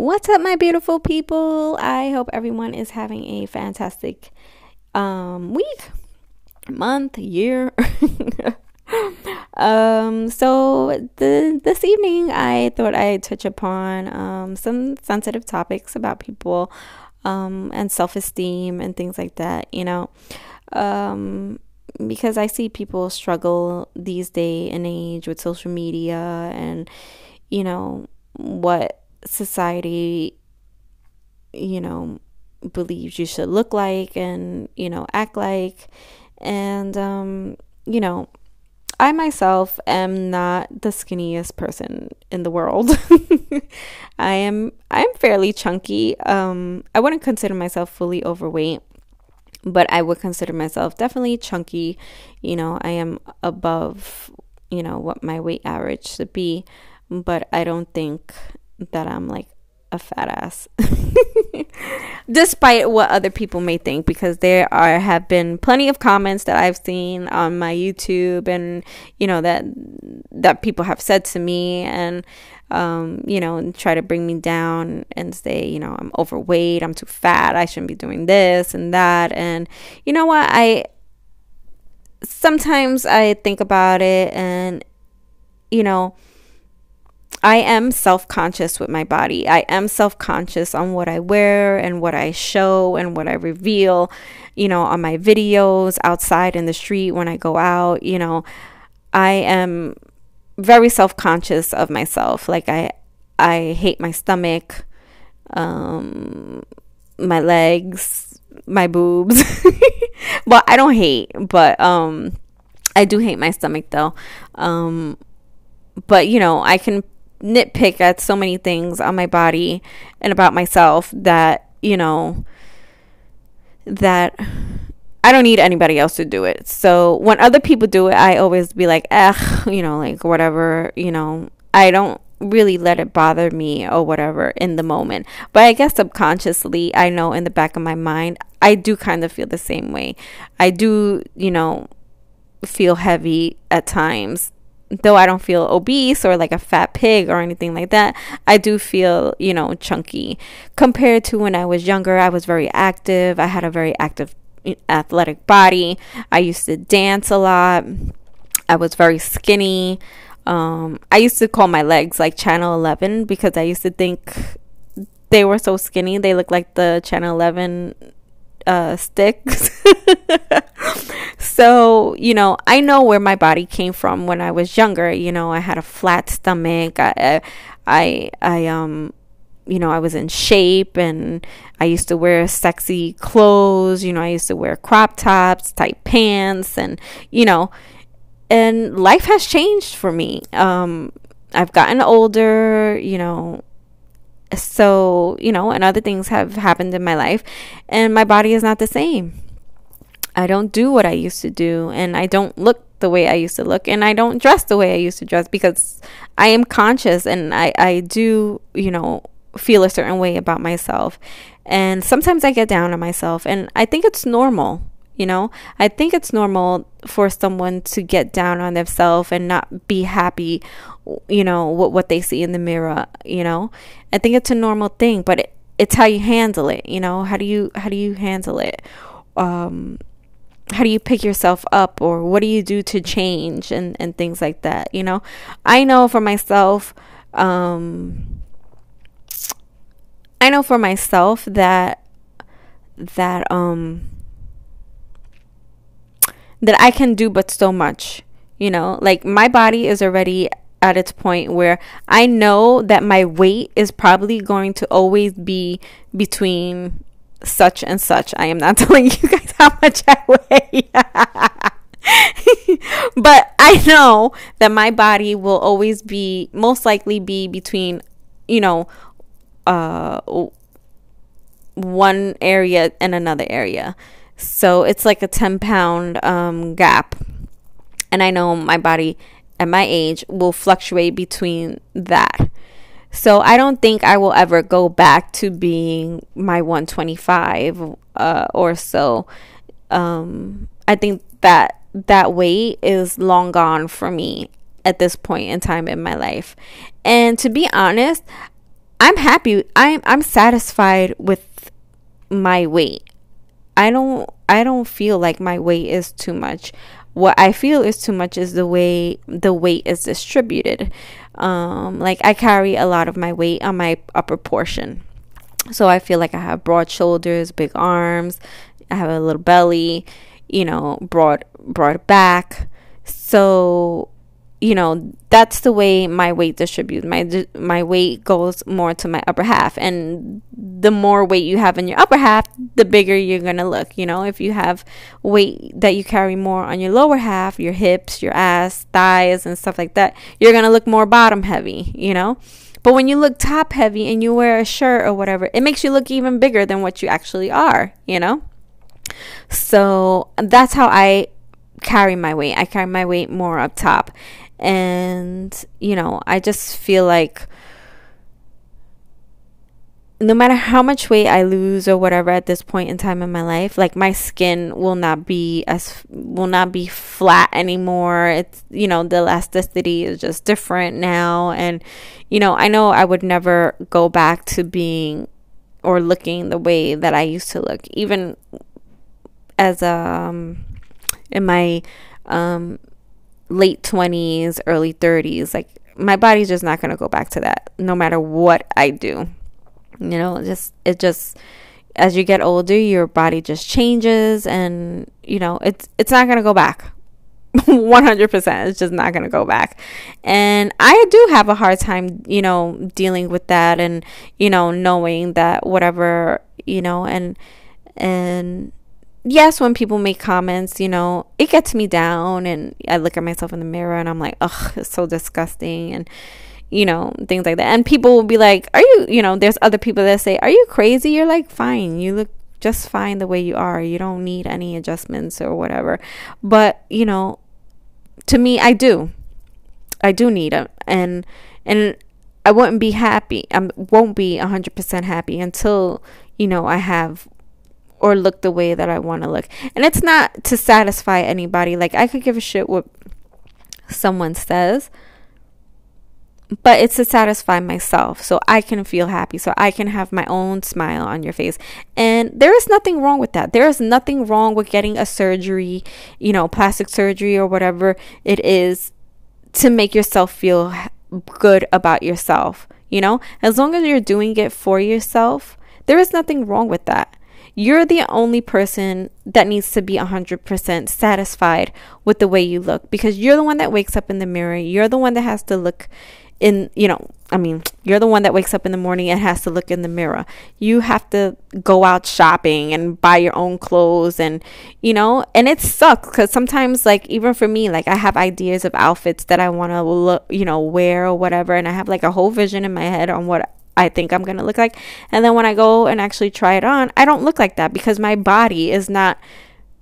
What's up, my beautiful people? I hope everyone is having a fantastic um, week, month, year. um, so the, this evening, I thought I'd touch upon um, some sensitive topics about people um, and self esteem and things like that. You know, um, because I see people struggle these day and age with social media and you know what society, you know, believes you should look like and, you know, act like. And, um, you know, I myself am not the skinniest person in the world. I am I'm fairly chunky. Um I wouldn't consider myself fully overweight, but I would consider myself definitely chunky. You know, I am above, you know, what my weight average should be, but I don't think that I'm like a fat ass. Despite what other people may think, because there are have been plenty of comments that I've seen on my YouTube and you know that that people have said to me and um, you know, and try to bring me down and say, you know, I'm overweight, I'm too fat, I shouldn't be doing this and that. And you know what? I sometimes I think about it and you know, I am self conscious with my body. I am self conscious on what I wear and what I show and what I reveal, you know, on my videos, outside in the street, when I go out. You know, I am very self conscious of myself. Like, I, I hate my stomach, um, my legs, my boobs. well, I don't hate, but, um, I do hate my stomach though. Um, but you know, I can nitpick at so many things on my body and about myself that, you know, that I don't need anybody else to do it. So when other people do it, I always be like, eh, you know, like whatever, you know, I don't really let it bother me or whatever in the moment. But I guess subconsciously, I know in the back of my mind, I do kind of feel the same way. I do, you know, feel heavy at times though I don't feel obese or like a fat pig or anything like that, I do feel, you know, chunky. Compared to when I was younger, I was very active. I had a very active athletic body. I used to dance a lot. I was very skinny. Um, I used to call my legs like Channel 11 because I used to think they were so skinny. They looked like the Channel 11 uh, sticks. so, you know, I know where my body came from when I was younger. You know, I had a flat stomach. I, I, I, um, you know, I was in shape and I used to wear sexy clothes. You know, I used to wear crop tops, tight pants, and, you know, and life has changed for me. Um, I've gotten older, you know, so, you know, and other things have happened in my life, and my body is not the same. I don't do what I used to do, and I don't look the way I used to look, and I don't dress the way I used to dress because I am conscious and I, I do, you know, feel a certain way about myself. And sometimes I get down on myself, and I think it's normal. You know, I think it's normal for someone to get down on themselves and not be happy, you know, what what they see in the mirror, you know. I think it's a normal thing, but it, it's how you handle it, you know. How do you how do you handle it? Um how do you pick yourself up or what do you do to change and and things like that, you know? I know for myself um I know for myself that that um that I can do but so much. You know, like my body is already at its point where I know that my weight is probably going to always be between such and such. I am not telling you guys how much I weigh. but I know that my body will always be most likely be between, you know, uh one area and another area. So it's like a 10 pound um, gap. And I know my body at my age will fluctuate between that. So I don't think I will ever go back to being my 125 uh, or so. Um, I think that that weight is long gone for me at this point in time in my life. And to be honest, I'm happy. I'm I'm satisfied with my weight. I don't I don't feel like my weight is too much. What I feel is too much is the way the weight is distributed. Um, like I carry a lot of my weight on my upper portion. So I feel like I have broad shoulders, big arms, I have a little belly, you know, broad broad back. So you know that's the way my weight distributes my my weight goes more to my upper half and the more weight you have in your upper half the bigger you're going to look you know if you have weight that you carry more on your lower half your hips your ass thighs and stuff like that you're going to look more bottom heavy you know but when you look top heavy and you wear a shirt or whatever it makes you look even bigger than what you actually are you know so that's how I carry my weight. I carry my weight more up top. And, you know, I just feel like no matter how much weight I lose or whatever at this point in time in my life, like my skin will not be as will not be flat anymore. It's you know, the elasticity is just different now and you know, I know I would never go back to being or looking the way that I used to look even as um in my um late 20s, early 30s. Like my body's just not going to go back to that no matter what I do. You know, just it just as you get older, your body just changes and you know, it's it's not going to go back. 100% it's just not going to go back. And I do have a hard time, you know, dealing with that and you know, knowing that whatever, you know, and and yes, when people make comments, you know, it gets me down and I look at myself in the mirror and I'm like, ugh, it's so disgusting and you know, things like that. And people will be like, Are you you know, there's other people that say, Are you crazy? You're like fine. You look just fine the way you are. You don't need any adjustments or whatever. But, you know, to me I do. I do need them. And and I wouldn't be happy. I won't be 100% happy until, you know, I have or look the way that I want to look. And it's not to satisfy anybody. Like I could give a shit what someone says, but it's to satisfy myself so I can feel happy, so I can have my own smile on your face. And there is nothing wrong with that. There is nothing wrong with getting a surgery, you know, plastic surgery or whatever it is to make yourself feel good about yourself. You know, as long as you're doing it for yourself, there is nothing wrong with that. You're the only person that needs to be 100% satisfied with the way you look because you're the one that wakes up in the mirror. You're the one that has to look in, you know, I mean, you're the one that wakes up in the morning and has to look in the mirror. You have to go out shopping and buy your own clothes and, you know, and it sucks because sometimes, like, even for me, like, I have ideas of outfits that I want to look, you know, wear or whatever. And I have like a whole vision in my head on what I think I'm going to look like. And then when I go and actually try it on, I don't look like that because my body is not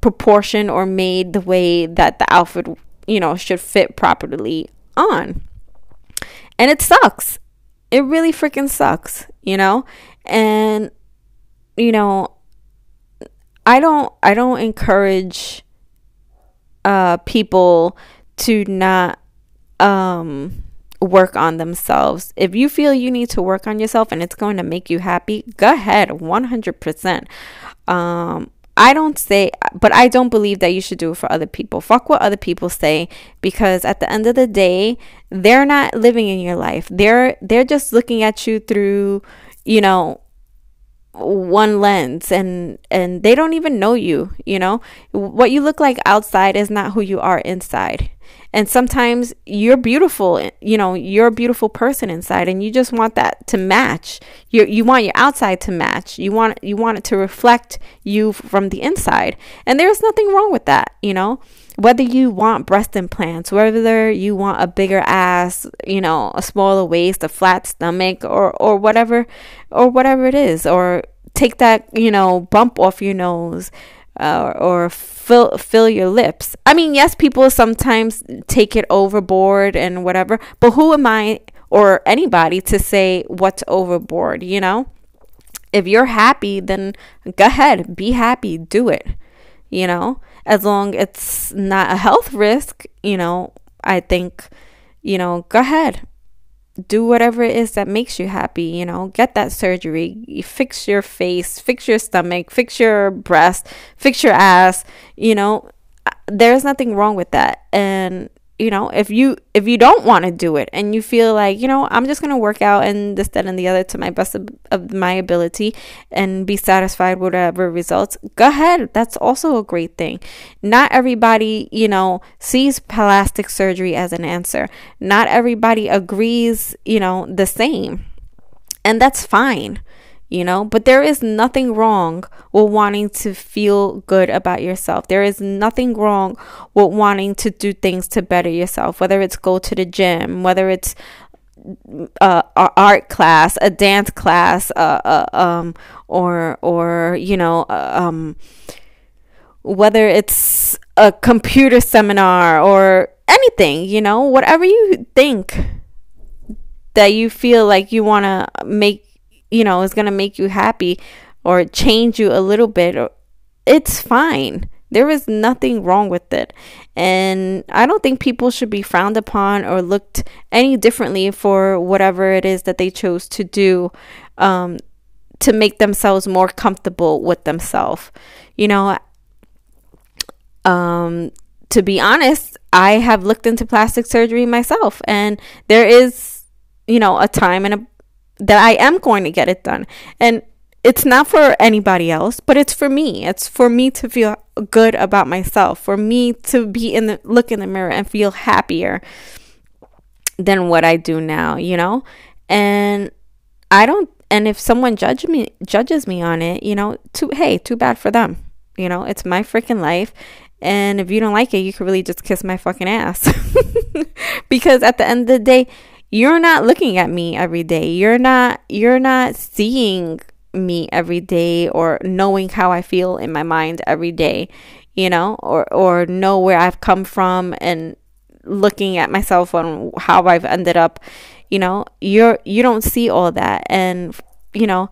proportioned or made the way that the outfit, you know, should fit properly on. And it sucks. It really freaking sucks, you know? And you know, I don't I don't encourage uh people to not um work on themselves. If you feel you need to work on yourself and it's going to make you happy, go ahead 100%. Um, I don't say, but I don't believe that you should do it for other people. Fuck what other people say because at the end of the day, they're not living in your life. They're they're just looking at you through, you know, one lens and and they don't even know you, you know? What you look like outside is not who you are inside. And sometimes you're beautiful, you know, you're a beautiful person inside and you just want that to match. You you want your outside to match. You want you want it to reflect you from the inside. And there's nothing wrong with that, you know? Whether you want breast implants, whether you want a bigger ass, you know, a smaller waist, a flat stomach or or whatever or whatever it is or take that, you know, bump off your nose uh, or fill fill your lips. I mean, yes, people sometimes take it overboard and whatever, but who am I or anybody to say what's overboard, you know? If you're happy, then go ahead, be happy, do it. You know, as long it's not a health risk, you know, I think, you know, go ahead. do whatever it is that makes you happy, you know, get that surgery, fix your face, fix your stomach, fix your breast, fix your ass, you know, uh, there's nothing wrong with that. And you know if you if you don't want to do it and you feel like you know i'm just going to work out and this that and the other to my best of, of, my ability and be satisfied with whatever results go ahead. That's also a great thing. Not everybody you know sees plastic surgery as an answer. Not everybody agrees you know the same. And that's fine you know? But there is nothing wrong with wanting to feel good about yourself. There is nothing wrong with wanting to do things to better yourself whether it's go to the gym whether it's uh, art class a dance class uh, uh, um, or or you know uh, um, whether it's a computer seminar or anything you know? Whatever you think that you feel like you want to make you know, is going to make you happy or change you a little bit, it's fine. There is nothing wrong with it. And I don't think people should be frowned upon or looked any differently for whatever it is that they chose to do um, to make themselves more comfortable with themselves. You know, um, to be honest, I have looked into plastic surgery myself, and there is, you know, a time and a that I am going to get it done. And it's not for anybody else, but it's for me. It's for me to feel good about myself, for me to be in the look in the mirror and feel happier than what I do now, you know? And I don't and if someone judge me judges me on it, you know, too hey, too bad for them. You know, it's my freaking life. And if you don't like it, you can really just kiss my fucking ass. because at the end of the day, you're not looking at me every day. You're not you're not seeing me every day or knowing how I feel in my mind every day, you know, or or know where I've come from and looking at myself on how I've ended up, you know, you're you don't see all that and you know,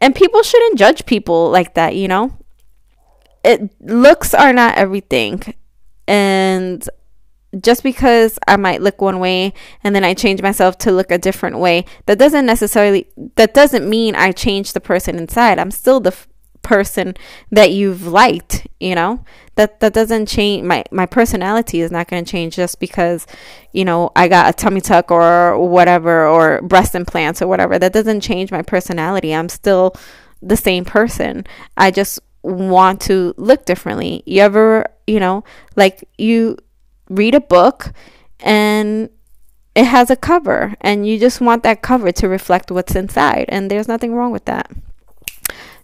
and people shouldn't judge people like that, you know. It looks are not everything. And just because I might look one way and then I change myself to look a different way, that doesn't necessarily that doesn't mean I change the person inside. I'm still the f- person that you've liked, you know? That that doesn't change my my personality is not going to change just because, you know, I got a tummy tuck or whatever or breast implants or whatever. That doesn't change my personality. I'm still the same person. I just want to look differently. You ever, you know, like you read a book and it has a cover and you just want that cover to reflect what's inside and there's nothing wrong with that.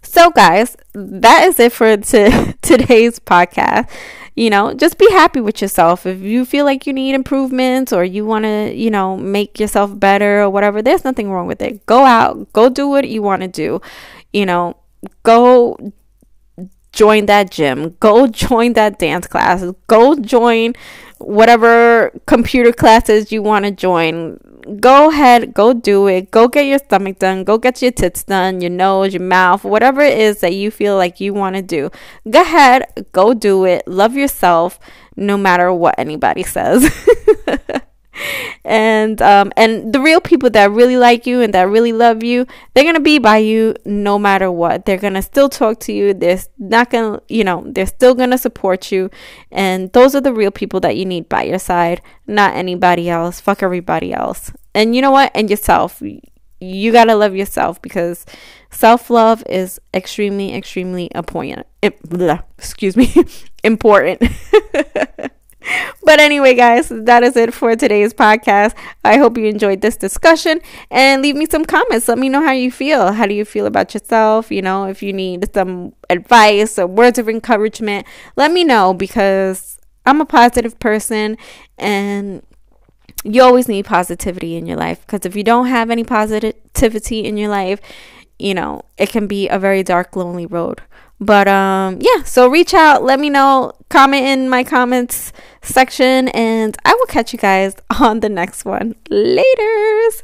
So guys that is it for t- today's podcast. You know just be happy with yourself. If you feel like you need improvements or you want to you know make yourself better or whatever there's nothing wrong with it. Go out go do what you want to do. You know go join that gym. Go join that dance class. Go join whatever computer classes you want to join, go ahead, go do it. Go get your stomach done. Go get your tits done, your nose, your mouth, whatever it is that you feel like you want to do. Go ahead, go do it. Love yourself no matter what anybody says. and um, and the real people that really like you and that really love you, they're gonna be by you no matter what. They're gonna still talk to you. They're not gonna, you know, they're still gonna support you. And those are the real people that you need by your side, not anybody else. Fuck everybody else. And you know what? And yourself. You gotta love yourself because self love is extremely, extremely important. Excuse me, important. but anyway, guys, that is it for today's podcast. I hope you enjoyed this discussion and leave me some comments. Let me know how you feel. How do you feel about yourself? You know, if you need some advice or words of encouragement, let me know because I'm a positive person and you always need positivity in your life because if you don't have any positivity in your life, you know, it can be a very dark, lonely road. But um yeah, so reach out, let me know, comment in my comments section and I will catch you guys on the next one. Laters.